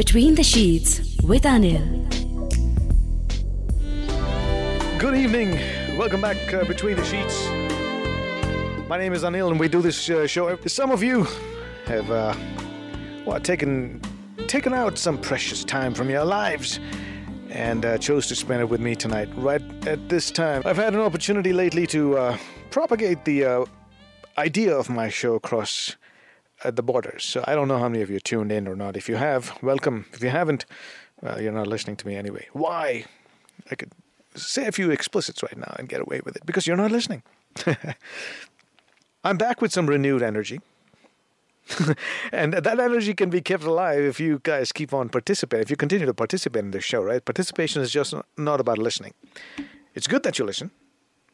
Between the Sheets with Anil. Good evening. Welcome back uh, Between the Sheets. My name is Anil, and we do this uh, show. Some of you have, uh, taken taken out some precious time from your lives and uh, chose to spend it with me tonight, right at this time. I've had an opportunity lately to uh, propagate the uh, idea of my show across uh, the borders. So I don't know how many of you tuned in or not. If you have, welcome. If you haven't, well, you're not listening to me anyway. Why? I could say a few explicits right now and get away with it because you're not listening. I'm back with some renewed energy. and that energy can be kept alive if you guys keep on participating, if you continue to participate in this show, right? Participation is just not about listening. It's good that you listen,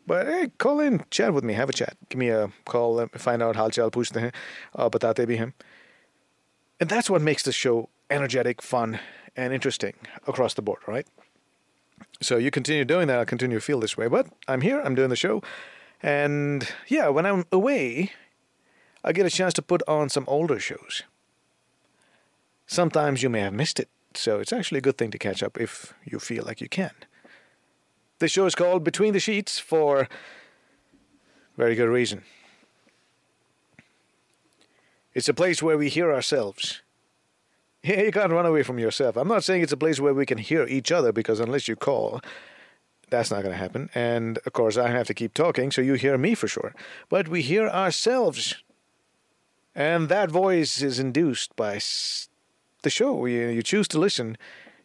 but hey, call in, chat with me, have a chat. Give me a call, let me find out halchal puchte hain, uh, batate bhi hain. And that's what makes the show energetic, fun, and interesting across the board, right? So you continue doing that, I'll continue to feel this way. But I'm here, I'm doing the show. And yeah, when I'm away, I get a chance to put on some older shows. Sometimes you may have missed it, so it's actually a good thing to catch up if you feel like you can. This show is called Between the Sheets for very good reason. It's a place where we hear ourselves. Yeah, you can't run away from yourself. I'm not saying it's a place where we can hear each other because unless you call, that's not going to happen. And of course, I have to keep talking, so you hear me for sure. But we hear ourselves. And that voice is induced by the show. You, you choose to listen.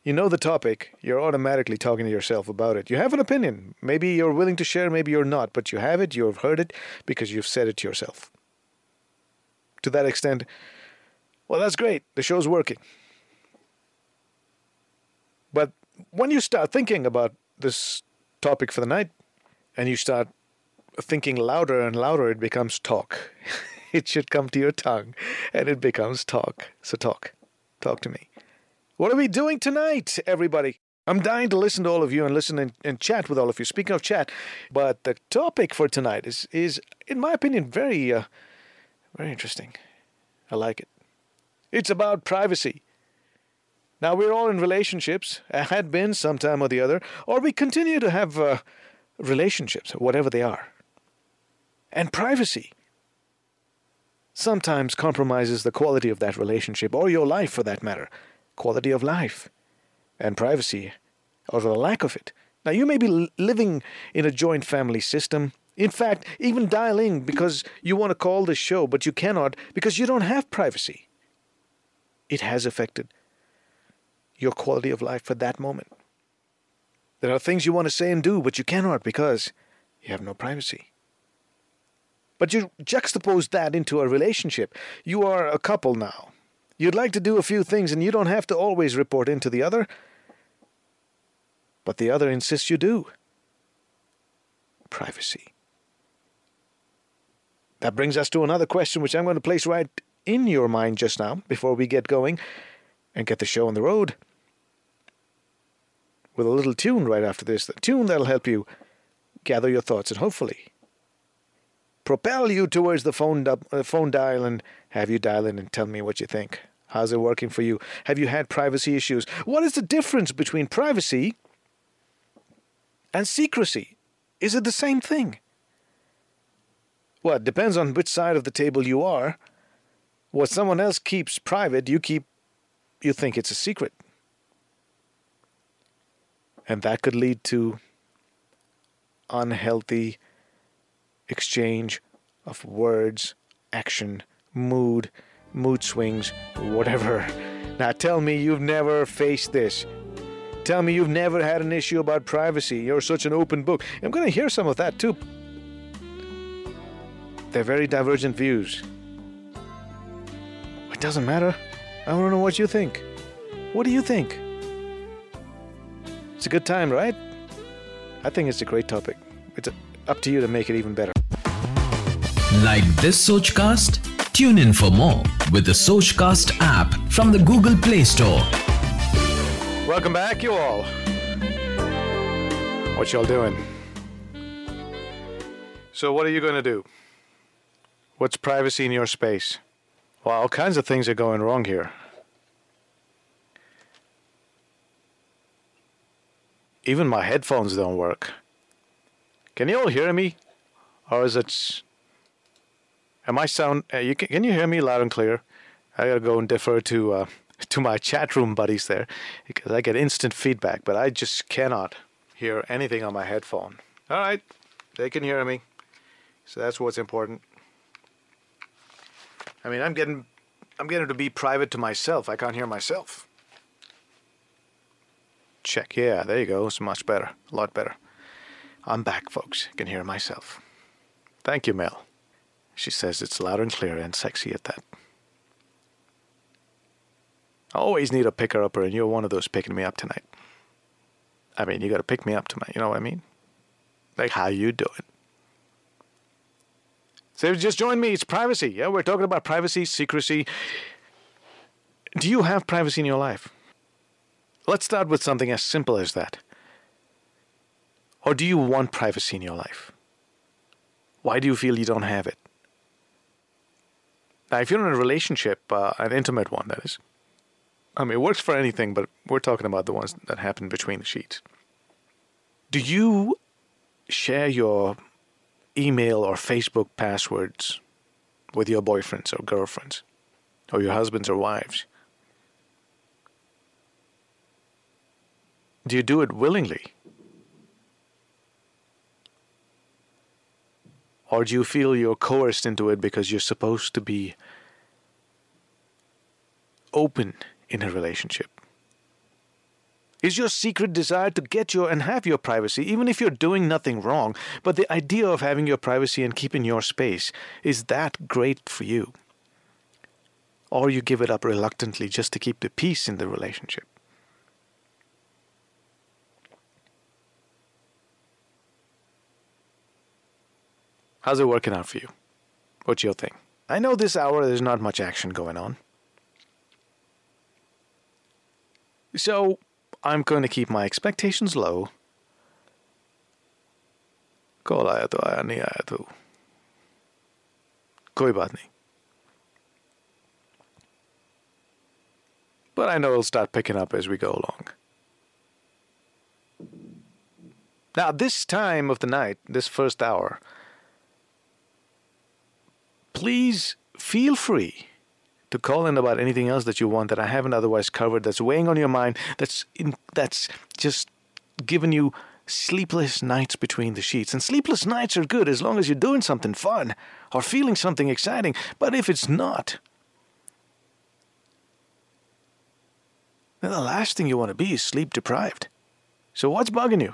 You know the topic. You're automatically talking to yourself about it. You have an opinion. Maybe you're willing to share, maybe you're not. But you have it, you've heard it, because you've said it to yourself. To that extent, well, that's great. The show's working. But when you start thinking about this topic for the night and you start thinking louder and louder, it becomes talk. it should come to your tongue and it becomes talk. So, talk. Talk to me. What are we doing tonight, everybody? I'm dying to listen to all of you and listen and, and chat with all of you. Speaking of chat, but the topic for tonight is, is in my opinion, very, uh, very interesting. I like it. It's about privacy. Now, we're all in relationships, had been sometime or the other, or we continue to have uh, relationships, whatever they are. And privacy sometimes compromises the quality of that relationship, or your life for that matter. Quality of life and privacy, or the lack of it. Now, you may be living in a joint family system. In fact, even dialing because you want to call the show, but you cannot because you don't have privacy. It has affected your quality of life for that moment. There are things you want to say and do, but you cannot because you have no privacy. But you juxtapose that into a relationship. You are a couple now. You'd like to do a few things and you don't have to always report into the other, but the other insists you do. Privacy. That brings us to another question, which I'm going to place right in your mind just now before we get going and get the show on the road with a little tune right after this. The tune that'll help you gather your thoughts and hopefully propel you towards the phone, du- uh, phone dial and have you dial in and tell me what you think. How's it working for you? Have you had privacy issues? What is the difference between privacy and secrecy? Is it the same thing? Well, it depends on which side of the table you are. What someone else keeps private, you keep you think it's a secret. And that could lead to unhealthy exchange of words, action, mood, mood swings, whatever. Now tell me you've never faced this. Tell me you've never had an issue about privacy. You're such an open book. I'm going to hear some of that too. They're very divergent views. It doesn't matter. I want to know what you think. What do you think? It's a good time, right? I think it's a great topic. It's up to you to make it even better. Like this Sochcast? Tune in for more with the Sochcast app from the Google Play Store. Welcome back, you all. What y'all doing? So, what are you going to do? What's privacy in your space? Well, all kinds of things are going wrong here. Even my headphones don't work. Can you all hear me? Or is it Am I sound. Uh, you can, can you hear me loud and clear? I gotta go and defer to uh, to my chat room buddies there because I get instant feedback, but I just cannot hear anything on my headphone. All right, they can hear me, so that's what's important. I mean, I'm getting I'm getting to be private to myself. I can't hear myself. Check. Yeah, there you go. It's much better. A lot better. I'm back, folks. Can hear myself. Thank you, Mel. She says it's loud and clear and sexy at that. I always need a picker upper, and you're one of those picking me up tonight. I mean, you got to pick me up tonight. You know what I mean? Like, how you doing? So just join me. It's privacy. Yeah, we're talking about privacy, secrecy. Do you have privacy in your life? Let's start with something as simple as that. Or do you want privacy in your life? Why do you feel you don't have it? Now, if you're in a relationship, uh, an intimate one, that is, I mean, it works for anything, but we're talking about the ones that happen between the sheets. Do you share your email or Facebook passwords with your boyfriends or girlfriends or your husbands or wives? Do you do it willingly? Or do you feel you're coerced into it because you're supposed to be open in a relationship? Is your secret desire to get your and have your privacy, even if you're doing nothing wrong, but the idea of having your privacy and keeping your space, is that great for you? Or you give it up reluctantly just to keep the peace in the relationship? How's it working out for you? What's your thing? I know this hour there's not much action going on. So, I'm going to keep my expectations low. Call आया तो आया नहीं आया तो कोई बात नहीं But I know it'll start picking up as we go along. Now, this time of the night, this first hour, please feel free to call in about anything else that you want that I haven't otherwise covered that's weighing on your mind that's in, that's just giving you sleepless nights between the sheets. And sleepless nights are good as long as you're doing something fun or feeling something exciting. But if it's not then the last thing you want to be is sleep deprived so what's bugging you?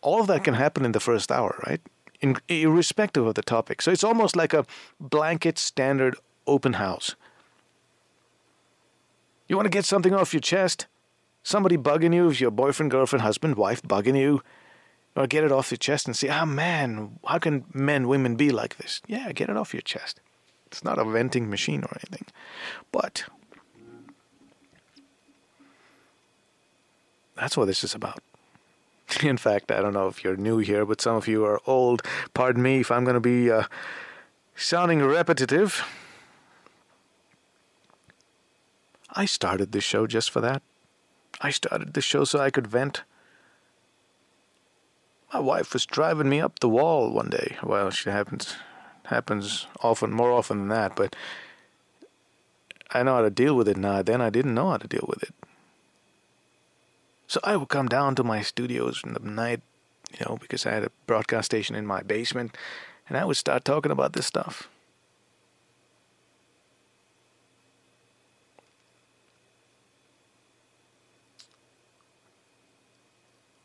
All of that can happen in the first hour right in, irrespective of the topic so it's almost like a blanket standard open house you want to get something off your chest? Somebody bugging you, if your boyfriend, girlfriend, husband, wife bugging you? Or get it off your chest and say, ah, oh, man, how can men, women be like this? Yeah, get it off your chest. It's not a venting machine or anything. But that's what this is about. In fact, I don't know if you're new here, but some of you are old. Pardon me if I'm going to be uh, sounding repetitive. I started this show just for that. I started this show so I could vent. My wife was driving me up the wall one day. Well, she happens happens often, more often than that, but I know how to deal with it now. Then I didn't know how to deal with it. So I would come down to my studios in the night, you know, because I had a broadcast station in my basement, and I would start talking about this stuff.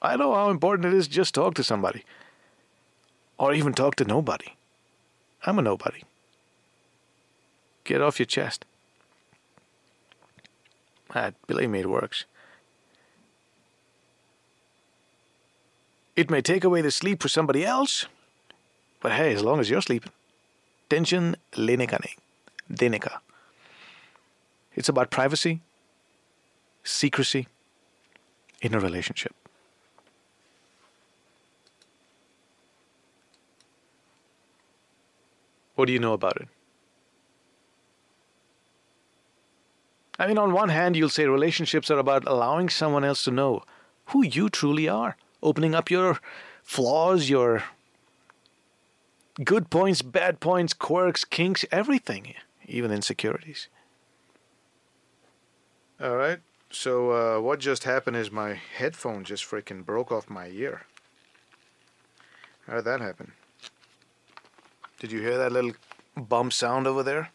I know how important it is just talk to somebody. Or even talk to nobody. I'm a nobody. Get off your chest. Ah, believe me, it works. It may take away the sleep for somebody else, but hey, as long as you're sleeping. Tension lenikane. Denika. It's about privacy, secrecy in a relationship. What do you know about it? I mean, on one hand, you'll say relationships are about allowing someone else to know who you truly are, opening up your flaws, your good points, bad points, quirks, kinks, everything, even insecurities. All right. So uh, what just happened is my headphone just freaking broke off my ear. How did that happen? Did you hear that little bump sound over there?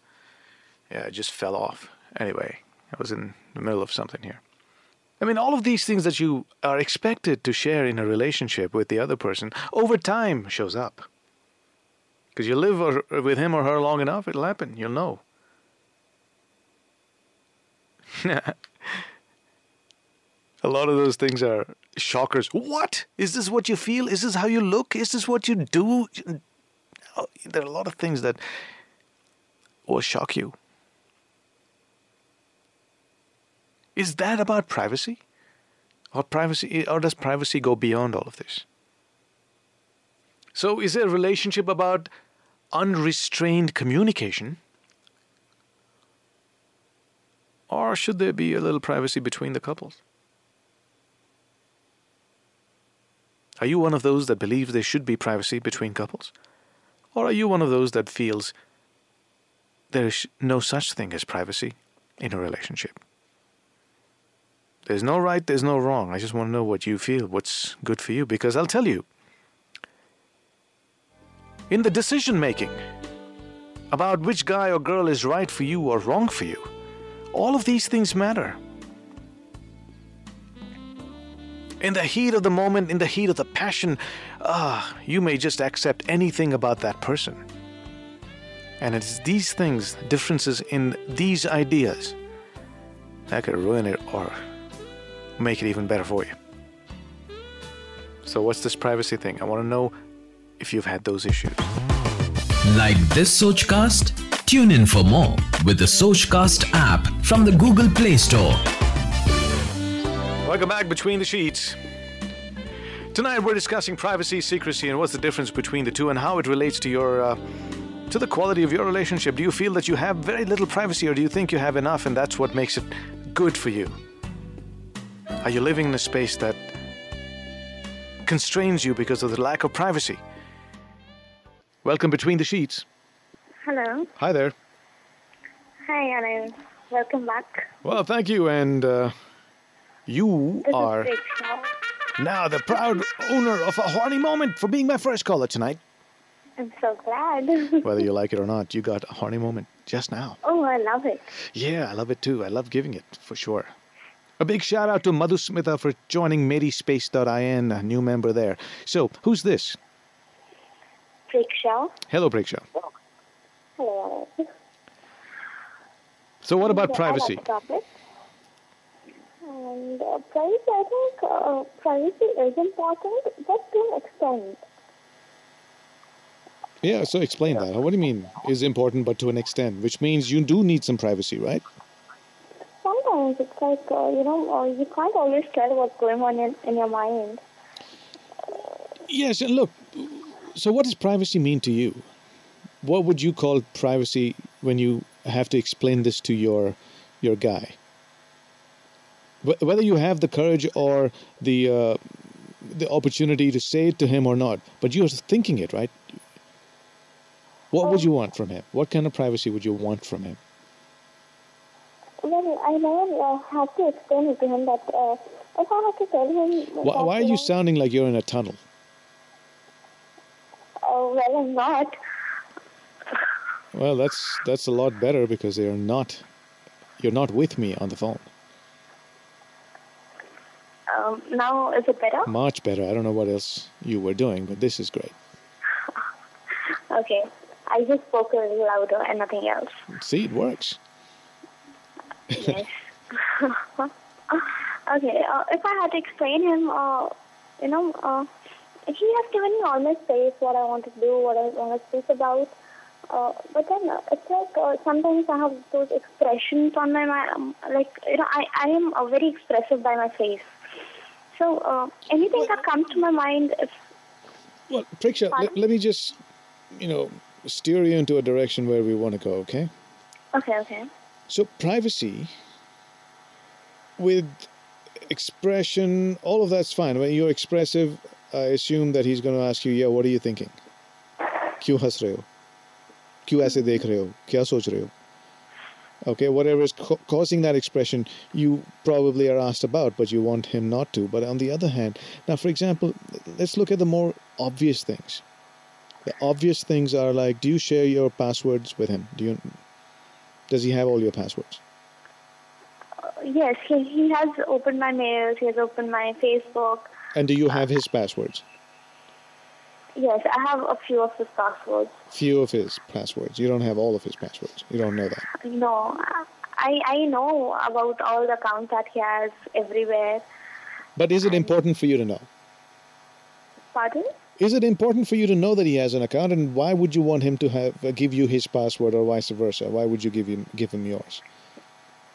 Yeah, it just fell off. Anyway, I was in the middle of something here. I mean, all of these things that you are expected to share in a relationship with the other person over time shows up. Because you live or, uh, with him or her long enough, it'll happen. You'll know. a lot of those things are shockers. What? Is this what you feel? Is this how you look? Is this what you do? There are a lot of things that will shock you. Is that about privacy? Or privacy or does privacy go beyond all of this? So is there a relationship about unrestrained communication? Or should there be a little privacy between the couples? Are you one of those that believes there should be privacy between couples? Or are you one of those that feels there is no such thing as privacy in a relationship? There's no right, there's no wrong. I just want to know what you feel, what's good for you, because I'll tell you. In the decision making about which guy or girl is right for you or wrong for you, all of these things matter. In the heat of the moment, in the heat of the passion, ah, you may just accept anything about that person. And it's these things, differences in these ideas, that could ruin it or make it even better for you. So, what's this privacy thing? I want to know if you've had those issues. Like this Sochcast? Tune in for more with the Sochcast app from the Google Play Store. Welcome back between the sheets. Tonight we're discussing privacy, secrecy, and what's the difference between the two, and how it relates to your uh, to the quality of your relationship. Do you feel that you have very little privacy, or do you think you have enough, and that's what makes it good for you? Are you living in a space that constrains you because of the lack of privacy? Welcome between the sheets. Hello. Hi there. Hi, Anil. Welcome back. Well, thank you, and uh, you This are now the proud owner of a horny moment for being my first caller tonight. I'm so glad. Whether you like it or not, you got a horny moment just now. oh, I love it. Yeah, I love it too. I love giving it for sure. A big shout out to Madhu Smitha for joining Medispace.in, a new member there. So, who's this? Diksha. Hello, Preksha. Hello. So, what about Yeah, privacy? like the topic. And uh, privacy, I think uh, privacy is important, but to an extent. Yeah, so explain that. What do you mean is important but to an extent? Which means you do need some privacy, right? It's like, uh, you know, uh, you can't always tell what's going on in, in your mind. Yes, and look, so what does privacy mean to you? What would you call privacy when you have to explain this to your your guy? Whether you have the courage or the uh, the opportunity to say it to him or not, but you're thinking it, right? What would you want from him? What kind of privacy would you want from him? I never uh, have to explain it to him, but uh, if I to tell him... Why, why are you know, sounding like you're in a tunnel? Oh, well, I'm not. Well, that's that's a lot better because you're not you're not with me on the phone. Um, now, is it better? Much better. I don't know what else you were doing, but this is great. Okay. I just spoke a little louder and nothing else. See, it works. Yes. okay. Uh, if I had to explain him, uh, you know, uh, he has given me all my space, what I want to do, what I want to speak about. Uh, but then uh, it's like uh, sometimes I have those expressions on my mind. Um, like, you know, I, I am uh, very expressive by my face. So uh, anything that comes to my mind, if Well, Preksha, let me just, you know, steer you into a direction where we want to go, okay? okay, okay. So, privacy with expression, all of that's fine. When you're expressive, I assume that he's going to ask you, "Yeah, what are you thinking? क्यों हंस रहे हो? क्यों ऐसे देख रहे हो? क्या सोच रहे हो?" Okay, whatever is ca- causing that expression, you probably are asked about, but you want him not to. But on the other hand, now, for example, let's look at the more obvious things. The obvious things are like, do you share your passwords with him? Do you? does he have all your passwords? Uh, yes, he, he has opened my mails, he has opened my Facebook. And do you have his passwords? Yes, I have a few of his passwords. Few of his passwords. You don't have all of his passwords. You don't know that. No, I, I know about all the accounts that he has everywhere. But is it important for you to know? Pardon? Is it important for you to know that he has an account, and why would you want him to have uh, give you his password, or vice versa? Why would you give him give him yours?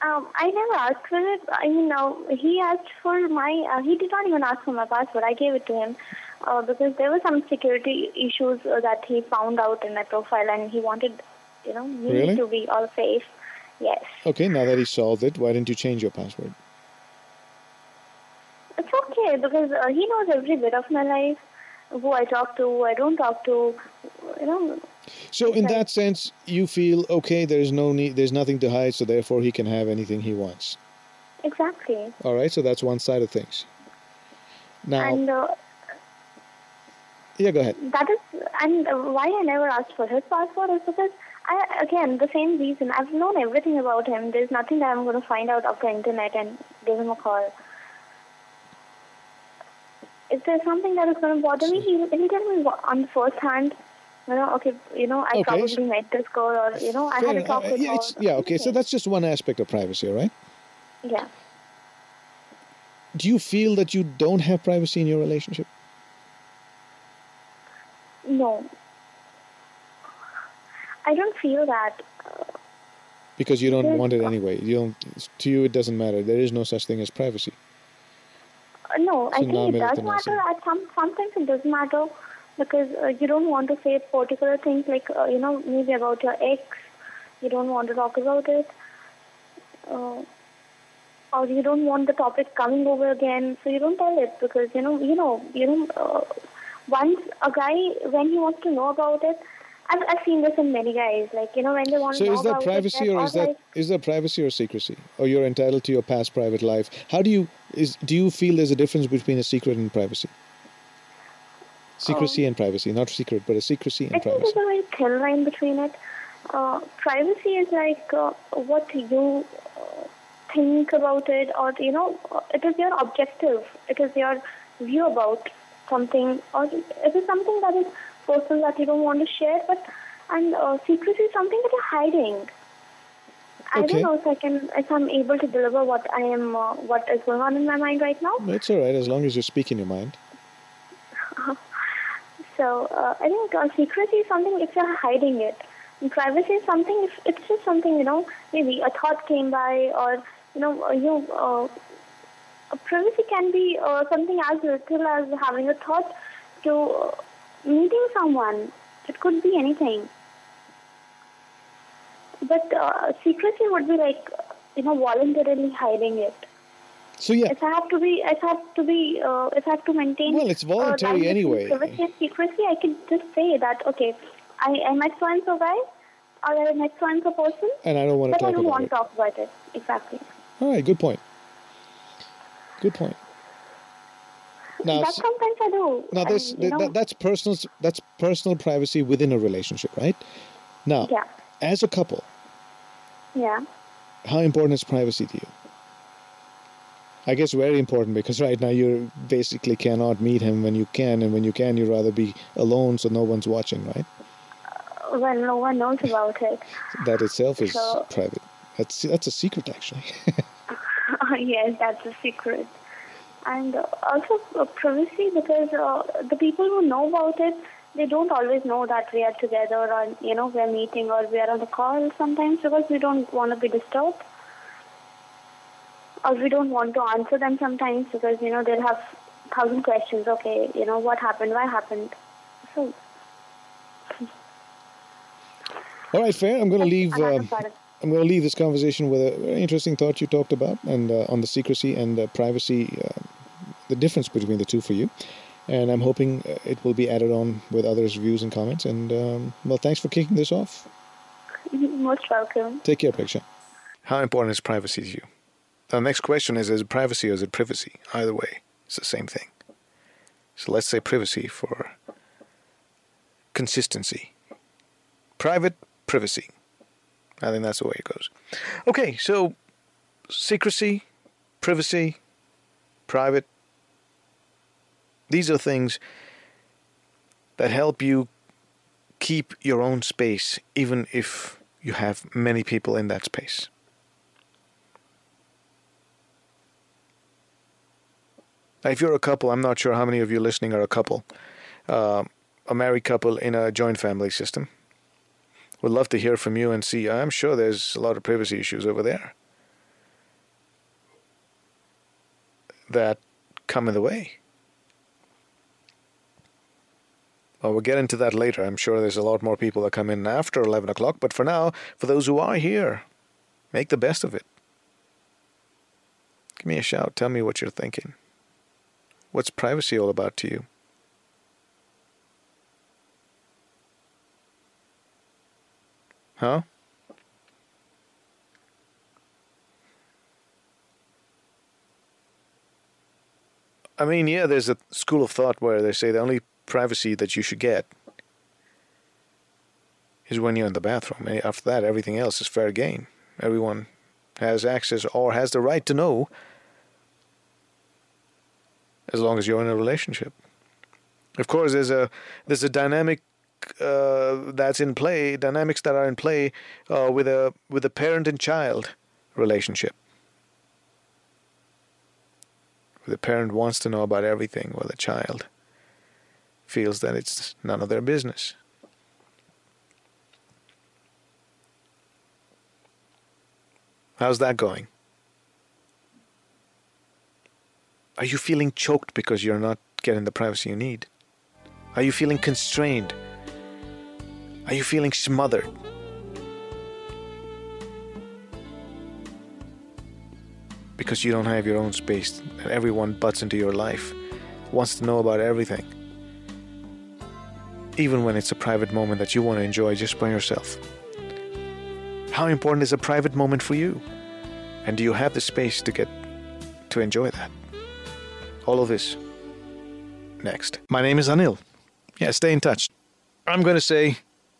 Um, I never asked for it. I mean, uh, he asked for my. Uh, he did not even ask for my password. I gave it to him uh, because there were some security issues uh, that he found out in my profile, and he wanted, you know, me Really? to be all safe. Yes, Okay, now that he solved it, why didn't you change your password? it's okay because uh, he knows every bit of my life, who I talk to, who I don't talk to. You know, So, in that sense, you feel okay. There's no need. There's nothing to hide, so therefore he can have anything he wants. exactly. All right. So that's one side of things. Now, And uh, yeah, go ahead. That is, and why I never asked for his passport is because I again the same reason. I've known everything about him. There's nothing that I'm going to find out off the internet and give him a call. If there's something that is going to bother me, he'll, he'll tell me on the first hand. You know, okay, you know, I Okay, probably met this girl, or you know, I Fair had a talk Uh, with yeah, her. yeah. Okay. So that's just one aspect of privacy, right? yeah. Do you feel that you don't have privacy in your relationship? No, I don't feel that. Because you don't want it anyway. You don't. To you, it doesn't matter. There is no such thing as privacy. No, I think it does matter. At some sometimes it does matter because uh, you don't want to say particular things like uh, you know maybe about your ex. You don't want to talk about it, uh, or you don't want the topic coming over again. So you don't tell it because you know you know you know uh, once a guy when he wants to know about it. I've, I've seen this in many guys. Like you know when they want to So know is that privacy it, or is that alright. is that privacy or secrecy? Or you're entitled to your past private life? How do you is do you feel there's a difference between a secret and privacy? Secrecy and privacy, not secret, but a secrecy I and think privacy. there's a very thin line between it. Uh, privacy is like uh, what you uh, think about it, or you know, uh, it is your objective. It is your view about something, or it is something that is personal that you don't want to share. But and uh, secrecy is something that you're hiding. I don't know if I can, if I'm able to deliver what I am, uh, what is going on in my mind right now. It's all right as long as you speak in your mind. So uh, I think uh, secrecy is something if you're hiding it. And privacy is something if it's just something you know maybe a thought came by or you know uh, you uh, uh, privacy can be uh, something as little as having a thought to uh, meeting someone. It could be anything. But uh, secrecy would be like you know voluntarily hiding it. So yeah, If I have to be, if I have to be, uh, if I have to maintain. Well, it's uh, voluntary between anyway. Privacy and secrecy. I can just say that okay, I, I met so and so guy, or I met so and so person, and I don't want to talk about it. but I don't want to talk about it. Exactly. All right, good point. Good point. Now, that sometimes I do. now this and, you that, know, that, that's personal that's personal privacy within a relationship, right? Now, Yeah. as a couple, yeah. how important is privacy to you? I guess very important because right now you basically cannot meet him when you can, and when you can, you'd rather be alone so no one's watching, right? Uh, well, no one knows about it. That itself is So- private. That's that's a secret, actually. yes, that's a secret. And uh, also uh, privacy because uh, the people who know about it, they don't always know that we are together or, you know, we're meeting or we are on the call sometimes because we don't want to be disturbed. Or we don't want to answer them sometimes because, you know, they'll have thousand questions. Okay, you know, what happened? Why happened? So, All right, fair. I'm going to leave. another Um, part of- I'm going to leave this conversation with a very interesting thought you talked about and uh, on the secrecy and uh, privacy, uh, the difference between the two for you. And I'm hoping uh, it will be added on with others' views and comments. And um, well, thanks for kicking this off. Most welcome. Take care, Preksha. How important is privacy to you? The next question is: Is it privacy or is it privacy? Either way, it's the same thing. So let's say privacy for consistency. Private privacy. I think that's the way it goes. Okay, so secrecy, privacy, private. These are things that help you keep your own space, even if you have many people in that space. Now, if you're a couple, I'm not sure how many of you listening are a couple, uh, a married couple in a joint family system. Would love to hear from you and see. I'm sure there's a lot of privacy issues over there that come in the way. Well, we'll get into that later. I'm sure there's a lot more people that come in after 11 o'clock, but for now, for those who are here, make the best of it. Give me a shout. Tell me what you're thinking. What's privacy all about to you? Huh? I mean, yeah, there's a school of thought where they say the only privacy that you should get is when you're in the bathroom. Eh, after that, everything else is fair game. Everyone has access or has the right to know as long as you're in a relationship. Of course, there's a there's a dynamic uh, that's in play, dynamics that are in play uh, with a with a parent and child relationship. The parent wants to know about everything, while the child feels that it's none of their business. How's that going? Are you feeling choked because you're not getting the privacy you need? Are you feeling constrained? Are you feeling smothered? Because you don't have your own space and everyone butts into your life, wants to know about everything. Even when it's a private moment that you want to enjoy just by yourself. How important is a private moment for you? And do you have the space to get to enjoy that? All of this next. My name is Anil. Yeah, stay in touch. I'm going to say